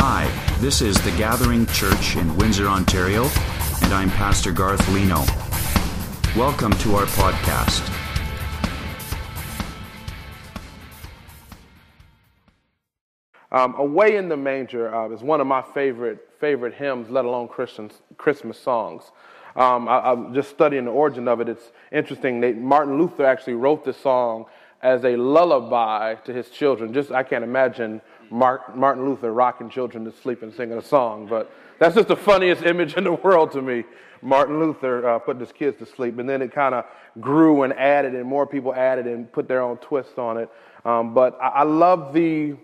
Hi, this is The Gathering Church in Windsor, Ontario, and I'm Pastor Garth Leno. Welcome to our podcast. Um, Away in the Manger uh, is one of my favorite, favorite hymns, let alone Christmas songs. Um, I, am just studying the origin of it. It's interesting. They, Martin Luther actually wrote this song as a lullaby to his children. Just I can't imagine Martin Luther rocking children to sleep and singing a song, but that's just the funniest image in the world to me. Martin Luther uh, putting his kids to sleep, and then it kind of grew and added, and more people added and put their own twist on it. Um, but I, I love the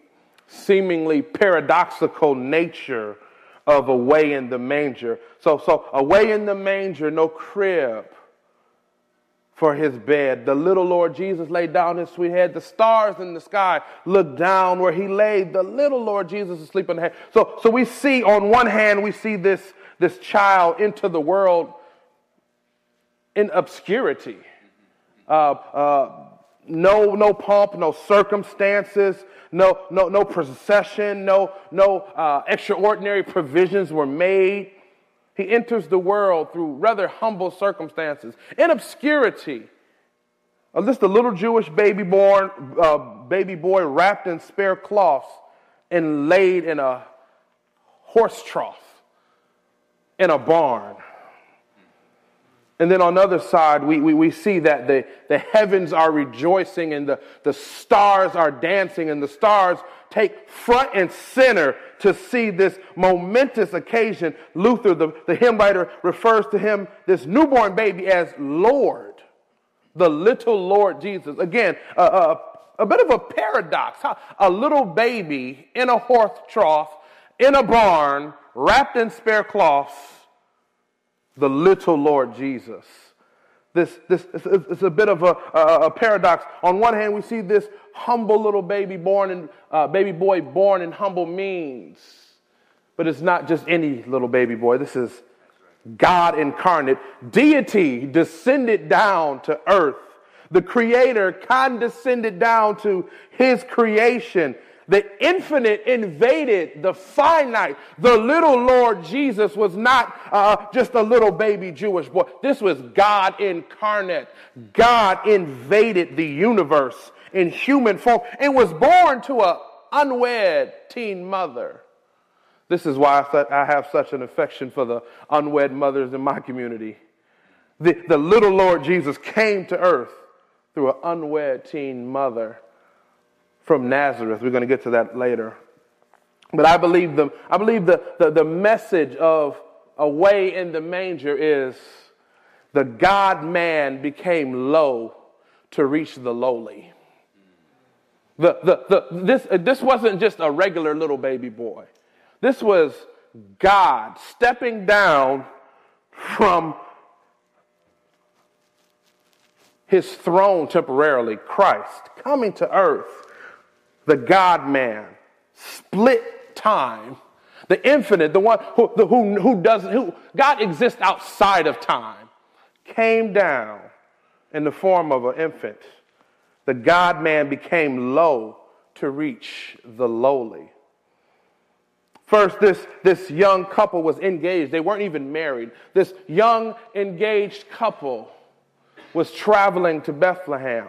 seemingly paradoxical nature of away in the manger. So, so away in the manger, no crib for his bed. The little Lord Jesus laid down his sweet head. The stars in the sky looked down where he laid. The little Lord Jesus asleep in the head. So, so we see on one hand, we see this, this child into the world in obscurity. Uh, uh, no, no pomp, no circumstances, no, no, no procession, no, no uh, extraordinary provisions were made. He enters the world through rather humble circumstances, in obscurity. Uh, just a little Jewish baby born, uh, baby boy wrapped in spare cloths and laid in a horse trough in a barn. And then on the other side, we, we, we see that the, the heavens are rejoicing and the, the stars are dancing, and the stars take front and center to see this momentous occasion. Luther, the, the hymn writer, refers to him, this newborn baby, as Lord, the little Lord Jesus. Again, a, a, a bit of a paradox. Huh? A little baby in a horse trough, in a barn, wrapped in spare cloths the little Lord Jesus. This, this it's a bit of a, a, paradox. On one hand, we see this humble little baby born in, uh, baby boy born in humble means, but it's not just any little baby boy. This is God incarnate. Deity descended down to earth. The Creator condescended down to His creation the infinite invaded the finite. The little Lord Jesus was not uh, just a little baby Jewish boy. This was God incarnate. God invaded the universe in human form and was born to an unwed teen mother. This is why I have such an affection for the unwed mothers in my community. The, the little Lord Jesus came to earth through an unwed teen mother from Nazareth. We're going to get to that later. But I believe the, I believe the, the, the message of away in the manger is the God man became low to reach the lowly. The, the, the, this, this wasn't just a regular little baby boy. This was God stepping down from his throne temporarily, Christ coming to earth the God man, split time, the infinite, the one who, the, who, who doesn't, who, God exists outside of time, came down in the form of an infant. The God man became low to reach the lowly. First, this, this young couple was engaged. They weren't even married. This young engaged couple was traveling to Bethlehem.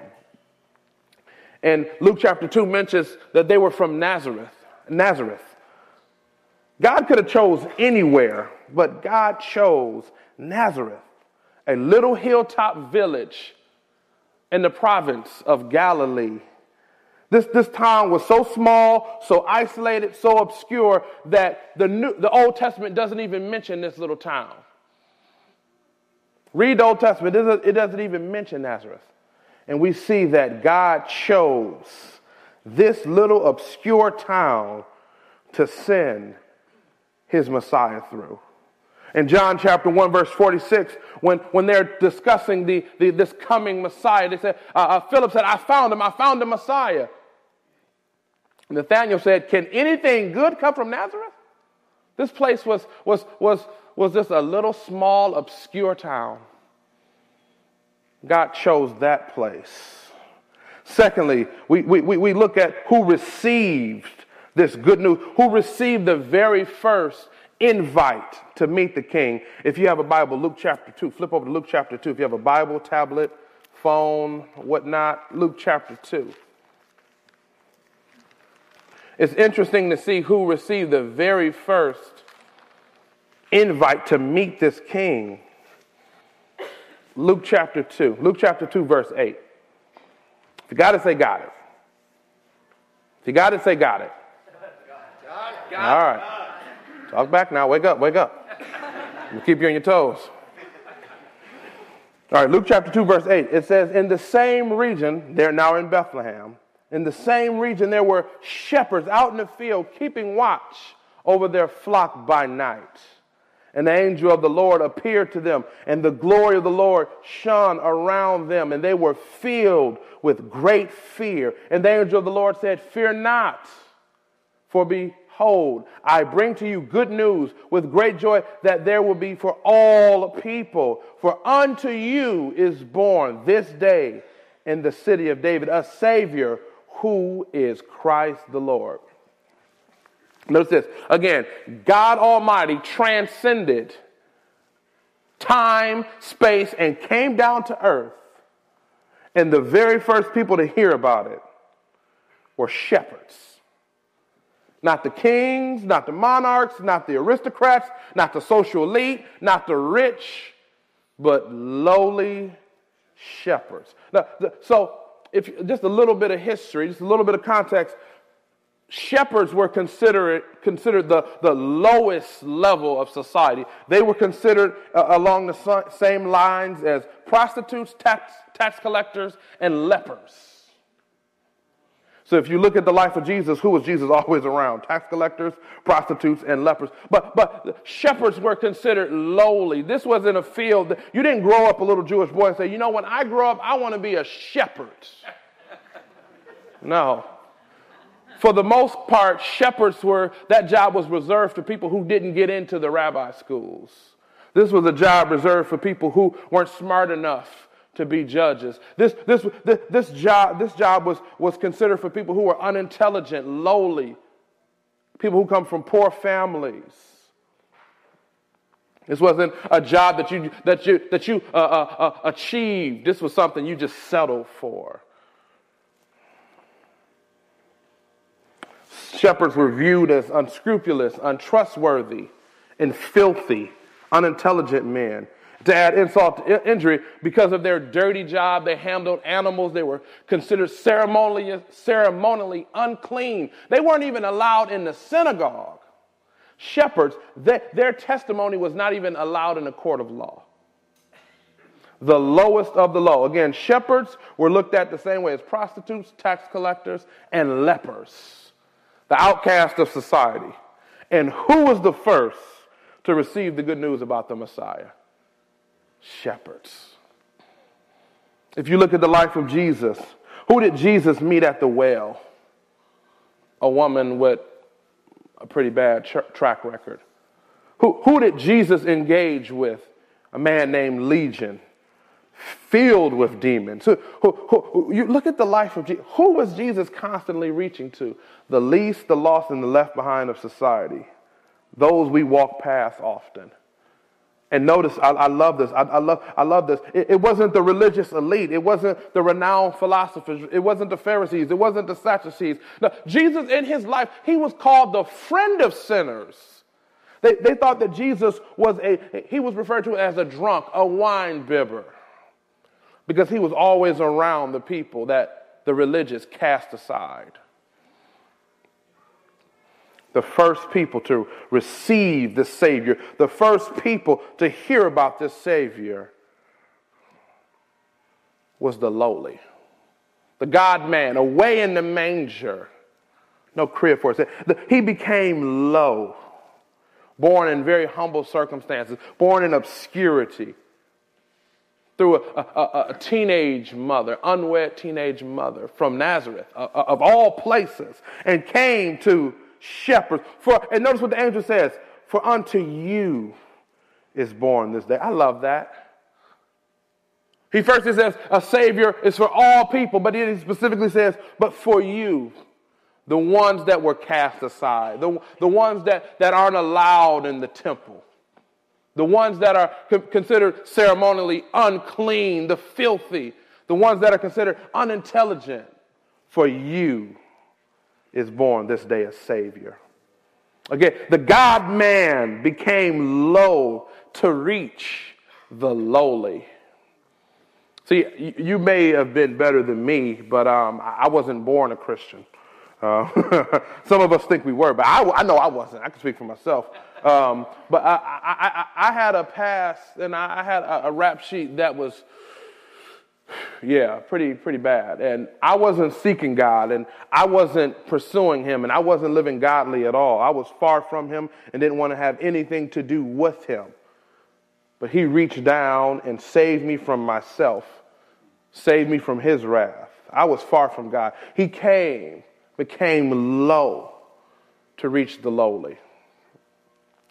And Luke chapter 2 mentions that they were from Nazareth. Nazareth. God could have chose anywhere, but God chose Nazareth, a little hilltop village in the province of Galilee. This, this town was so small, so isolated, so obscure that the, New, the Old Testament doesn't even mention this little town. Read the Old Testament, it doesn't, it doesn't even mention Nazareth. And we see that God chose this little obscure town to send his Messiah through. In John chapter 1, verse 46, when, when they're discussing the, the this coming Messiah, they said, uh, uh, Philip said, I found him, I found the Messiah. Nathanael said, Can anything good come from Nazareth? This place was, was, was, was just a little small, obscure town. God chose that place. Secondly, we, we, we look at who received this good news, who received the very first invite to meet the king. If you have a Bible, Luke chapter 2, flip over to Luke chapter 2. If you have a Bible, tablet, phone, whatnot, Luke chapter 2. It's interesting to see who received the very first invite to meet this king. Luke chapter 2. Luke chapter 2, verse 8. If you got it, say got it. If you got it, say got it. All right. Talk back now. Wake up, wake up. We'll keep you on your toes. All right, Luke chapter 2, verse 8. It says, In the same region, they're now in Bethlehem, in the same region, there were shepherds out in the field keeping watch over their flock by night. And the angel of the Lord appeared to them, and the glory of the Lord shone around them, and they were filled with great fear. And the angel of the Lord said, Fear not, for behold, I bring to you good news with great joy that there will be for all people. For unto you is born this day in the city of David a Savior who is Christ the Lord. Notice this. Again, God Almighty transcended time, space, and came down to earth. And the very first people to hear about it were shepherds. Not the kings, not the monarchs, not the aristocrats, not the social elite, not the rich, but lowly shepherds. Now, so, if just a little bit of history, just a little bit of context, shepherds were considered, considered the, the lowest level of society. They were considered uh, along the same lines as prostitutes, tax, tax collectors, and lepers. So if you look at the life of Jesus, who was Jesus always around? Tax collectors, prostitutes, and lepers. But, but shepherds were considered lowly. This was in a field. that you didn't grow up a little Jewish boy and say, you know, when I grow up, I want to be a shepherd. No. For the most part, shepherds were, that job was reserved for people who didn't get into the rabbi schools. This was a job reserved for people who weren't smart enough to be judges. This, this, this, this, job, this job was, was considered for people who were unintelligent, lowly, people who come from poor families. This wasn't a job that you, that you, that you uh, uh, uh, achieved. This was something you just settled for. Shepherds were viewed as unscrupulous, untrustworthy, and filthy, unintelligent men. To add insult to injury, because of their dirty job, they handled animals. They were considered ceremonially, ceremonially unclean. They weren't even allowed in the synagogue. Shepherds, they, their testimony was not even allowed in a court of law. The lowest of the low. Again, shepherds were looked at the same way as prostitutes, tax collectors, and lepers, the outcast of society. And who was the first to receive the good news about the Messiah? shepherds. If you look at the life of Jesus, who did Jesus meet at the well? A woman with a pretty bad tr- track record. Who, who did Jesus engage with? A man named Legion, filled with demons. Who, who, who, you look at the life of Jesus. Who was Jesus constantly reaching to? The least, the lost, and the left behind of society. Those we walk past often. And notice, I, I love this. I, I, love, I love this. It, it, wasn't the religious elite. It wasn't the renowned philosophers. It wasn't the Pharisees. It wasn't the Sadducees. No, Jesus, in his life, he was called the friend of sinners. They, they thought that Jesus was a, he was referred to as a drunk, a wine bibber, because he was always around the people that the religious cast aside the first people to receive the Savior, the first people to hear about this Savior was the lowly. The God man, away in the manger, no crib for us. He became low, born in very humble circumstances, born in obscurity through a, a, a, teenage mother, unwed teenage mother from Nazareth, of all places, and came to shepherds. For, and notice what the angel says, for unto you is born this day. I love that. He first says a savior is for all people, but he specifically says, but for you. the ones that were cast aside, the, the ones that, that aren't allowed in the temple, the ones that are considered ceremonially unclean, the filthy, the ones that are considered unintelligent. For you is born this day a Savior. Again, the God man became low to reach the lowly. See, you may have been better than me, but um, I wasn't born a Christian. Uh, some of us think we were, but I, I, know I wasn't. I can speak for myself. Um, but I, I, I, had a past and I had a, a rap sheet that was, yeah, pretty, pretty bad. And I wasn't seeking God and I wasn't pursuing Him and I wasn't living godly at all. I was far from Him and didn't want to have anything to do with Him. But he reached down and saved me from myself, saved me from his wrath. I was far from God. He came, became low to reach the lowly.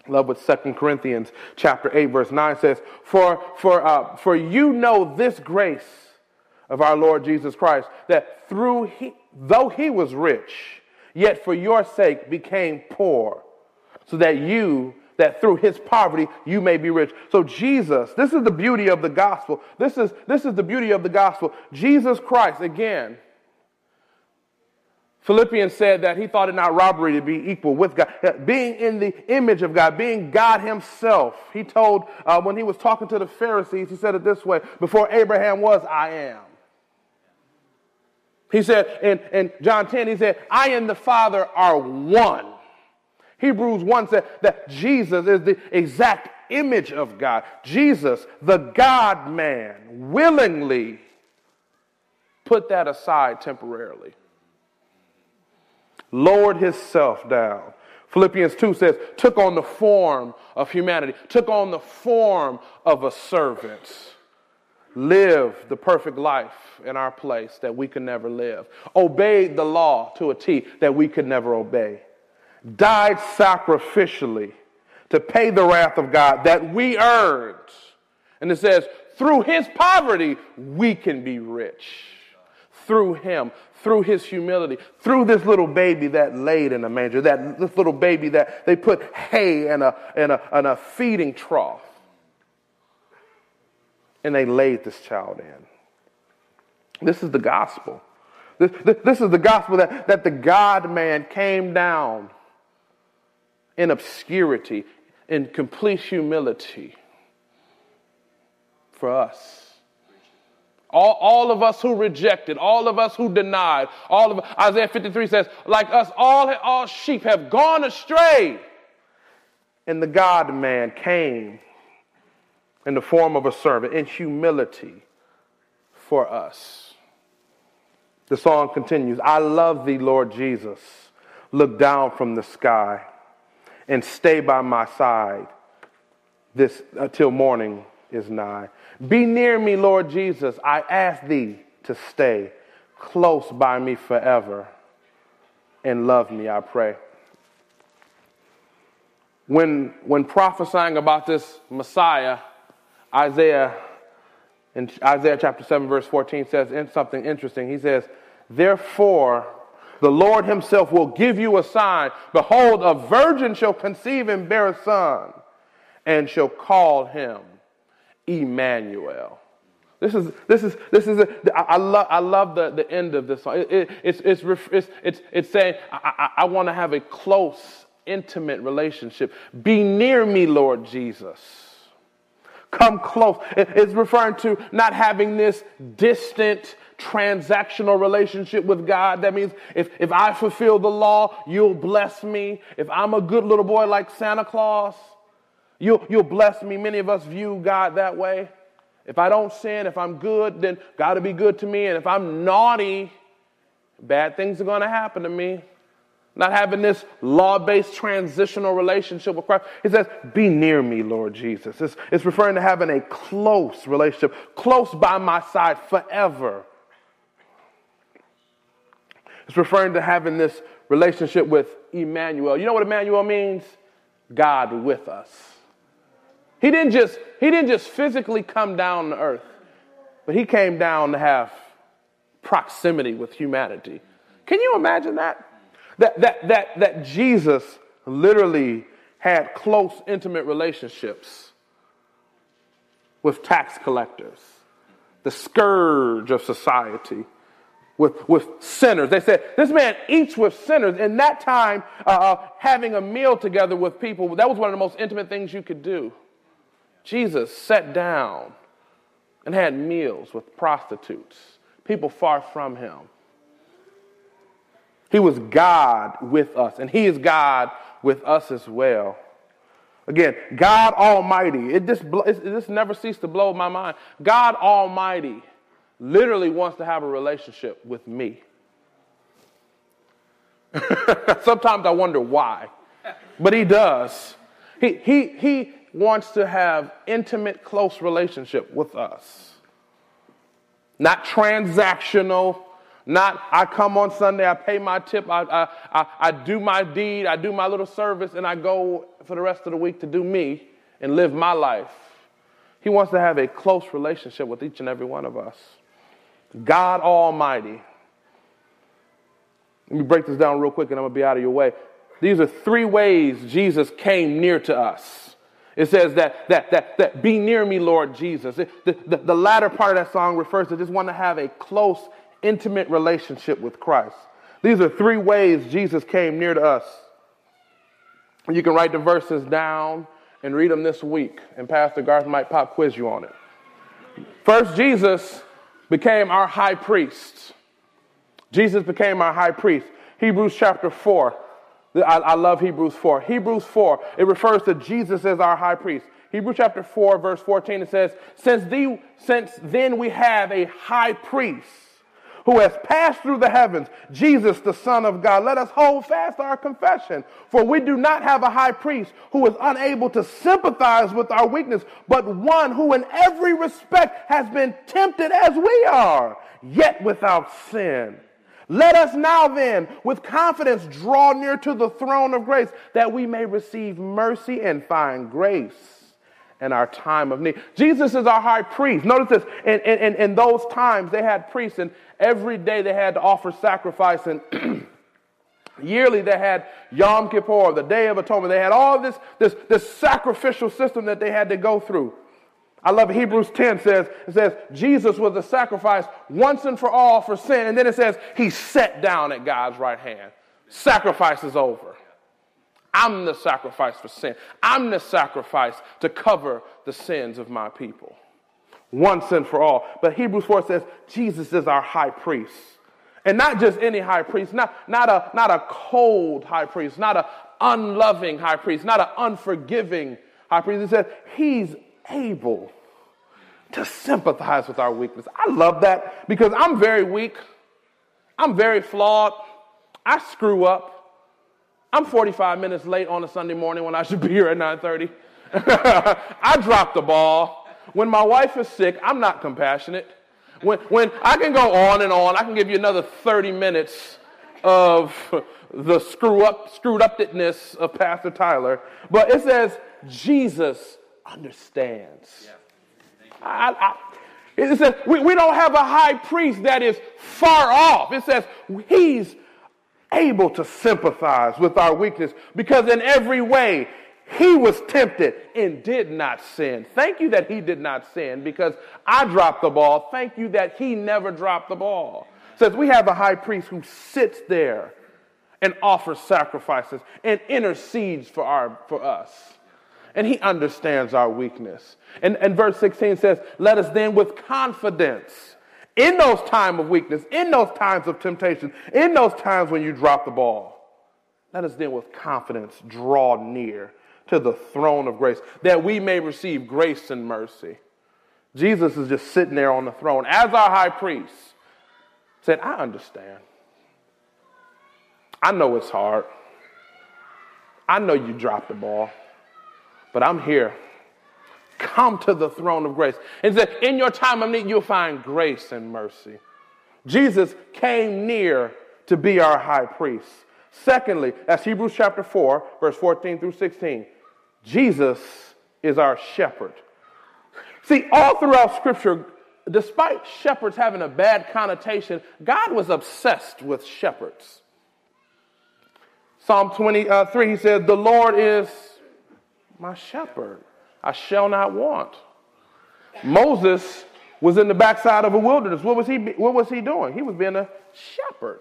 Love what 2 Corinthians chapter 8, verse 9 says, For, for, uh, for you know this grace of our Lord Jesus Christ, that through he, though he was rich, yet for your sake became poor, so that you that through his poverty you may be rich. So Jesus, this is the beauty of the gospel. This is, this is the beauty of the gospel. Jesus Christ, again, Philippians said that he thought it not robbery to be equal with God, being in the image of God, being God himself. He told, uh, when he was talking to the Pharisees, he said it this way Before Abraham was, I am. He said in, in John 10, he said, I and the Father are one. Hebrews 1 said that Jesus is the exact image of God. Jesus, the God man, willingly put that aside temporarily, lowered himself down. Philippians 2 says, took on the form of humanity, took on the form of a servant, lived the perfect life in our place that we could never live, obeyed the law to a T that we could never obey died sacrificially to pay the wrath of God that we earned. And it says, through his poverty, we can be rich. Through him, through his humility, through this little baby that laid in a manger, that this little baby that they put hay in a, in a, in a feeding trough. And they laid this child in. This is the gospel. This, this, this is the gospel that, that the God man came down in obscurity, in complete humility for us. All, all of us who rejected, all of us who denied, all of Isaiah 53 says, like us, all, all sheep have gone astray. And the God man came in the form of a servant in humility for us. The song continues I love thee, Lord Jesus. Look down from the sky and stay by my side this uh, until morning is nigh. Be near me, Lord Jesus. I ask thee to stay close by me forever and love me, I pray. When, when prophesying about this Messiah, Isaiah in Isaiah chapter 7, verse 14 says in something interesting. He says, Therefore, the Lord himself will give you a sign. Behold, a virgin shall conceive and bear a son, and shall call him Emmanuel. This is, this is, this is, a, I, I, love, I love the, the end of this song. It, it, it's, it's, it's, it's, it's saying, I, I, I want to have a close, intimate relationship. Be near me, Lord Jesus. Come close. It's referring to not having this distant, transactional relationship with God. That means if, if I fulfill the law, you'll bless me. If I'm a good little boy like Santa Claus, you'll, you'll bless me. Many of us view God that way. If I don't sin, if I'm good, then God will be good to me. And if I'm naughty, bad things are going to happen to me. Not having this law based transitional relationship with Christ. He says, Be near me, Lord Jesus. It's, it's referring to having a close relationship, close by my side forever. It's referring to having this relationship with Emmanuel. You know what Emmanuel means? God with us. He didn't just, he didn't just physically come down to earth, but he came down to have proximity with humanity. Can you imagine that? That, that, that, that Jesus literally had close, intimate relationships with tax collectors, the scourge of society, with, with sinners. They said, This man eats with sinners. In that time, uh, uh, having a meal together with people, that was one of the most intimate things you could do. Jesus sat down and had meals with prostitutes, people far from him. He was God with us, and He is God with us as well. Again, God Almighty. It just, it just never ceased to blow my mind. God Almighty literally wants to have a relationship with me. Sometimes I wonder why, but He does. He, he, he wants to have intimate, close relationship with us. Not transactional, not I come on Sunday, I pay my tip, I, I, I, I do my deed, I do my little service, and I go for the rest of the week to do me and live my life. He wants to have a close relationship with each and every one of us. God Almighty. Let me break this down real quick and I'm going to be out of your way. These are three ways Jesus came near to us. It says that, that, that, that be near me, Lord Jesus. The, the, the latter part of that song refers to just want to have a close, intimate relationship with Christ. These are three ways Jesus came near to us. You can write the verses down and read them this week, and Pastor Garth might pop quiz you on it. First, Jesus became our high priest. Jesus became our high priest. Hebrews chapter 4. I, I, love Hebrews 4. Hebrews 4, it refers to Jesus as our high priest. Hebrews chapter 4, verse 14, it says, Since, the, since then we have a high priest who has passed through the heavens, Jesus, the Son of God. Let us hold fast our confession. For we do not have a high priest who is unable to sympathize with our weakness, but one who in every respect has been tempted as we are, yet without sin. Let us now then, with confidence, draw near to the throne of grace that we may receive mercy and find grace in our time of need. Jesus is our high priest. Notice this in, in, in those times, they had priests, and every day they had to offer sacrifice. And yearly they had Yom Kippur, the Day of Atonement. They had all this, this, this sacrificial system that they had to go through. I love it. Hebrews 10 says, it says, Jesus was a sacrifice once and for all for sin. And then it says, he sat down at God's right hand. Sacrifice is over. I'm the sacrifice for sin. I'm the sacrifice to cover the sins of my people. Once and for all. But Hebrews 4 says Jesus is our high priest. And not just any high priest, not, not, a, not a cold high priest, not an unloving high priest, not an unforgiving high priest. He says he's able to sympathize with our weakness. I love that because I'm very weak. I'm very flawed. I screw up. I'm 45 minutes late on a Sunday morning when I should be here at 9:30. I dropped the ball. When my wife is sick, I'm not compassionate. When, when I can go on and on, I can give you another 30 minutes of the screw up, screwed upness of Pastor Tyler. But it says Jesus understands. I, I, it says we, we don't have a high priest that is far off. It says he's able to sympathize with our weakness because in every way he was tempted and did not sin. Thank you that he did not sin because I dropped the ball. Thank you that he never dropped the ball. Says we have a high priest who sits there and offers sacrifices and intercedes for, our, for us. And he understands our weakness. And, and verse 16 says, Let us then with confidence in those times of weakness, in those times of temptation, in those times when you drop the ball, let us then with confidence draw near to the throne of grace that we may receive grace and mercy. Jesus is just sitting there on the throne as our high priest, said, I understand. I know it's hard. I know you dropped the ball, but I'm here come to the throne of grace. And said, in your time of need, you'll find grace and mercy. Jesus came near to be our high priest. Secondly, that's Hebrews chapter 4, verse 14 through 16. Jesus is our shepherd. See, all throughout Scripture, despite shepherds having a bad connotation, God was obsessed with shepherds. Psalm 23, uh, he says, The Lord is my shepherd. I shall not want. Moses was in the backside of a wilderness. What was he, what was he doing? He was being a shepherd.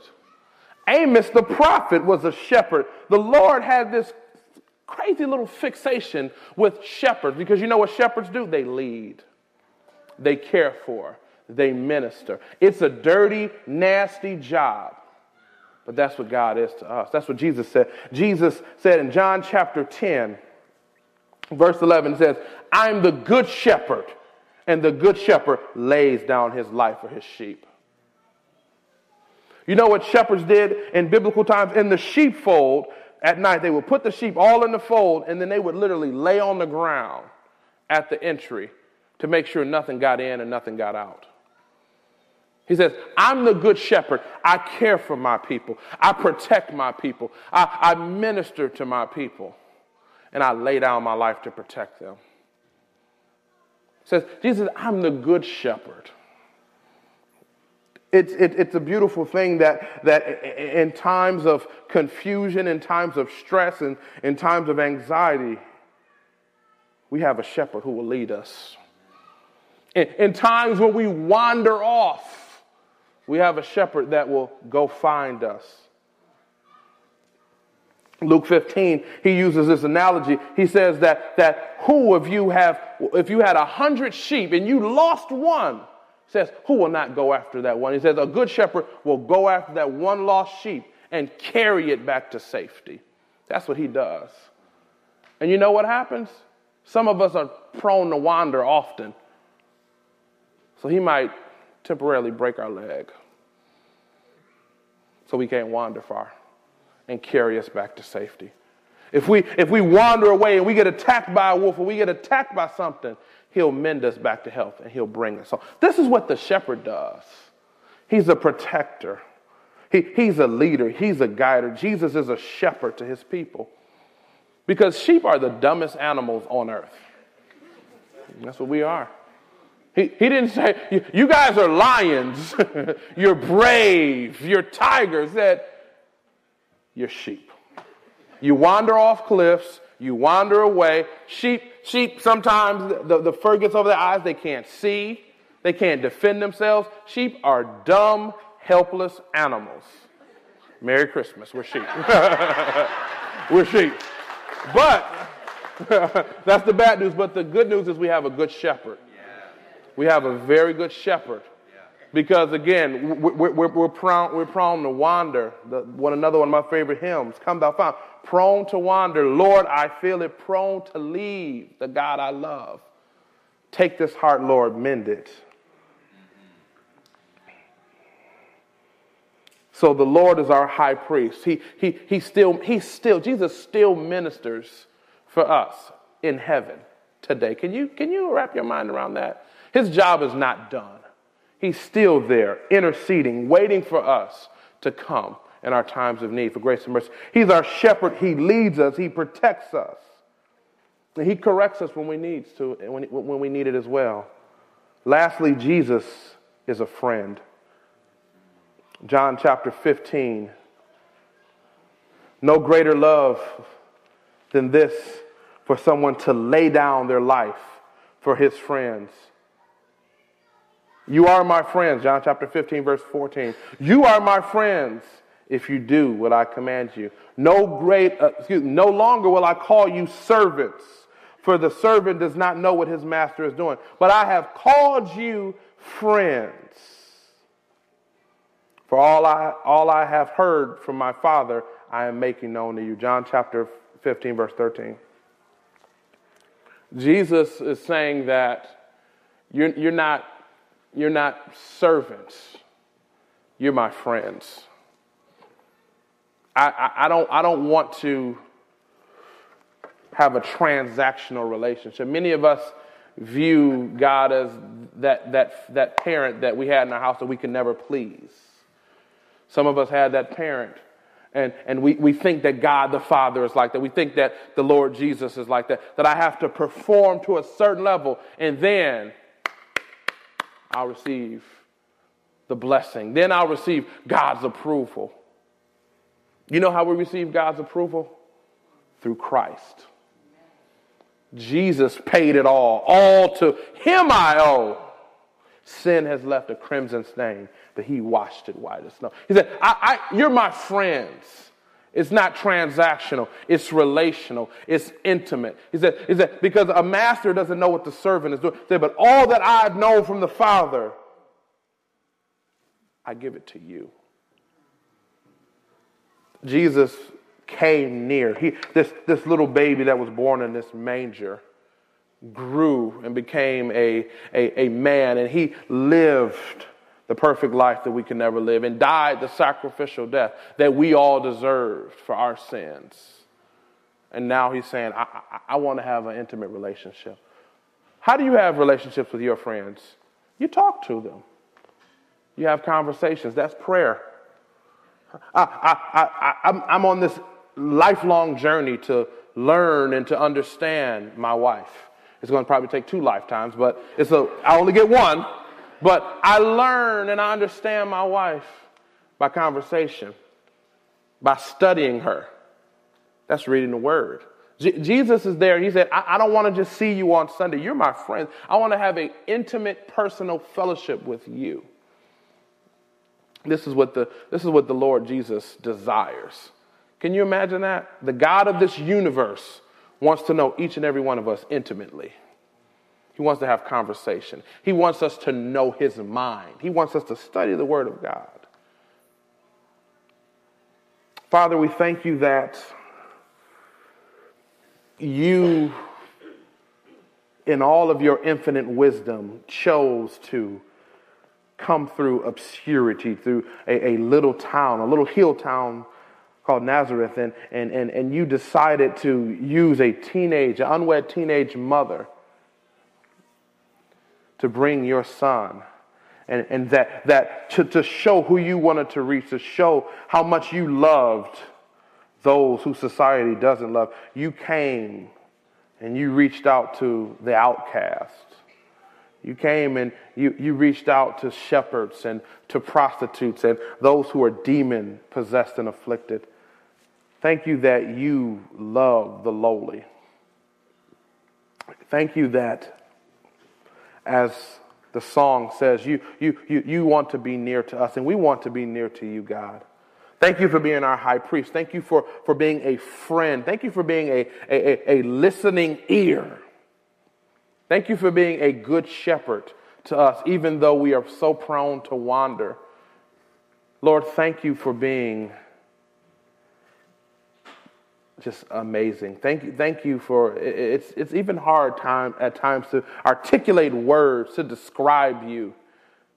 Amos the prophet was a shepherd. The Lord had this crazy little fixation with shepherds because you know what shepherds do? They lead, they care for, they minister. It's a dirty, nasty job. But that's what God is to us. That's what Jesus said. Jesus said in John chapter 10, verse 11, says, I'm the good shepherd, and the good shepherd lays down his life for his sheep. You know what shepherds did in biblical times? In the sheepfold, at night, they would put the sheep all in the fold, and then they would literally lay on the ground at the entry to make sure nothing got in and nothing got out. He says, I'm the good shepherd. I care for my people. I protect my people. I, I minister to my people. And I lay down my life to protect them. He says, Jesus, I'm the good shepherd. It's, it, it's a beautiful thing that, that in times of confusion, in times of stress, and in times of anxiety, we have a shepherd who will lead us. In, in times when we wander off, we have a shepherd that will go find us. Luke 15, he uses this analogy. He says that, that who of you have, if you had a hundred sheep and you lost one, says, Who will not go after that one? He says, A good shepherd will go after that one lost sheep and carry it back to safety. That's what he does. And you know what happens? Some of us are prone to wander often. So he might temporarily break our leg so we can't wander far and carry us back to safety. If we, if we wander away and we get attacked by a wolf or we get attacked by something, he'll mend us back to health and he'll bring us. So this is what the shepherd does. He's a protector. He, he's a leader. He's a guider. Jesus is a shepherd to his people. Because sheep are the dumbest animals on earth. That's what we are. He, he didn't say, you guys are lions, you're brave, you're tigers. He you're sheep. You wander off cliffs, you wander away. Sheep, sheep sometimes the, the fur gets over their eyes, they can't see, they can't defend themselves. Sheep are dumb, helpless animals. Merry Christmas, we're sheep. we're sheep. But that's the bad news. But the good news is we have a good shepherd. We have a very good shepherd. Because again, we're, we're, we're, prone, we're prone to wander. The, one another one of my favorite hymns, Come Thou Fount prone to wander. Lord, I feel it prone to leave the God I love. Take this heart, Lord, mend it. So the Lord is our high priest. He, he, he still, he still, Jesus still ministers for us in heaven today. Can you, can you wrap your mind around that? His job is not done. He's still there, interceding, waiting for us to come in our times of need for grace and mercy. He's our shepherd. He leads us. He protects us. And he corrects us when we need to, when, when we need it as well. Lastly, Jesus is a friend. John chapter 15. No greater love than this for someone to lay down their life for his friends. You are my friends, John chapter 15, verse 14. You are my friends if you do what I command you. No great, uh, excuse me, no longer will I call you servants, for the servant does not know what his master is doing. But I have called you friends. For all I, all I have heard from my Father, I am making known to you. John chapter 15, verse 13. Jesus is saying that you're, you're, not, you're not servants, you're my friends. I, I, I, don't, I don't want to have a transactional relationship. Many of us view God as that, that, that parent that we had in our house that we can never please. Some of us had that parent, and, and we, we think that God the Father is like that. We think that the Lord Jesus is like that, that I have to perform to a certain level, and then I'll receive the blessing. Then I'll receive God's approval. You know how we receive God's approval? Through Christ. Jesus paid it all. All to him I owe. Sin has left a crimson stain, but he washed it white as snow. He said, I, I, You're my friends. It's not transactional, it's relational, it's intimate. He said, he said, Because a master doesn't know what the servant is doing. Said, But all that I've known from the Father, I give it to you. Jesus came near. He, this, this little baby that was born in this manger grew and became a, a, a man, and he lived the perfect life that we can never live and died the sacrificial death that we all deserved for our sins. And now he's saying, I, I, I want to have an intimate relationship. How do you have relationships with your friends? You talk to them, you have conversations. That's prayer. I, I, I, I'm, I'm on this lifelong journey to learn and to understand my wife. It's going to probably take two lifetimes, but it's a, I only get one. But I learn and I understand my wife by conversation, by studying her. That's reading the word. Jesus is there. He said, I, I don't want to just see you on Sunday. You're my friend. I want to have an intimate, personal fellowship with you. This is what the, this is what the Lord Jesus desires. Can you imagine that? The God of this universe wants to know each and every one of us intimately. He wants to have conversation. He wants us to know his mind. He wants us to study the word of God. Father, we thank you that you, in all of your infinite wisdom, chose to come through obscurity, through a, a little town, a little hill town called Nazareth, and, and, and, and you decided to use a teenage, an unwed teenage mother to bring your son. And, and that, that to, to show who you wanted to reach, to show how much you loved those who society doesn't love. You came and you reached out to the outcast. You came and you, you reached out to shepherds and to prostitutes and those who are demon possessed and afflicted. Thank you that you love the lowly. Thank you that, as the song says, you, you, you, you want to be near to us, and we want to be near to you, God. Thank you for being our high priest. Thank you for, for being a friend. Thank you for being a, a, a listening ear. Thank you for being a good shepherd to us, even though we are so prone to wander. Lord, thank you for being just amazing. Thank you, thank you for it's it's even hard time at times to articulate words to describe you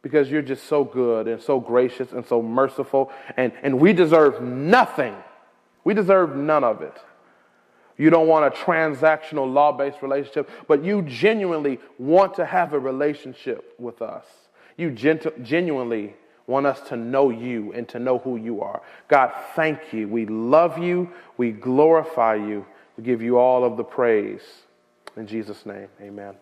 because you're just so good and so gracious and so merciful and, and we deserve nothing. We deserve none of it. You don't want a transactional law-based relationship, but you genuinely want to have a relationship with us. You gent- genuinely want us to know you and to know who you are. God, thank you. We love you. We glorify you. We give you all of the praise. In Jesus' name, amen.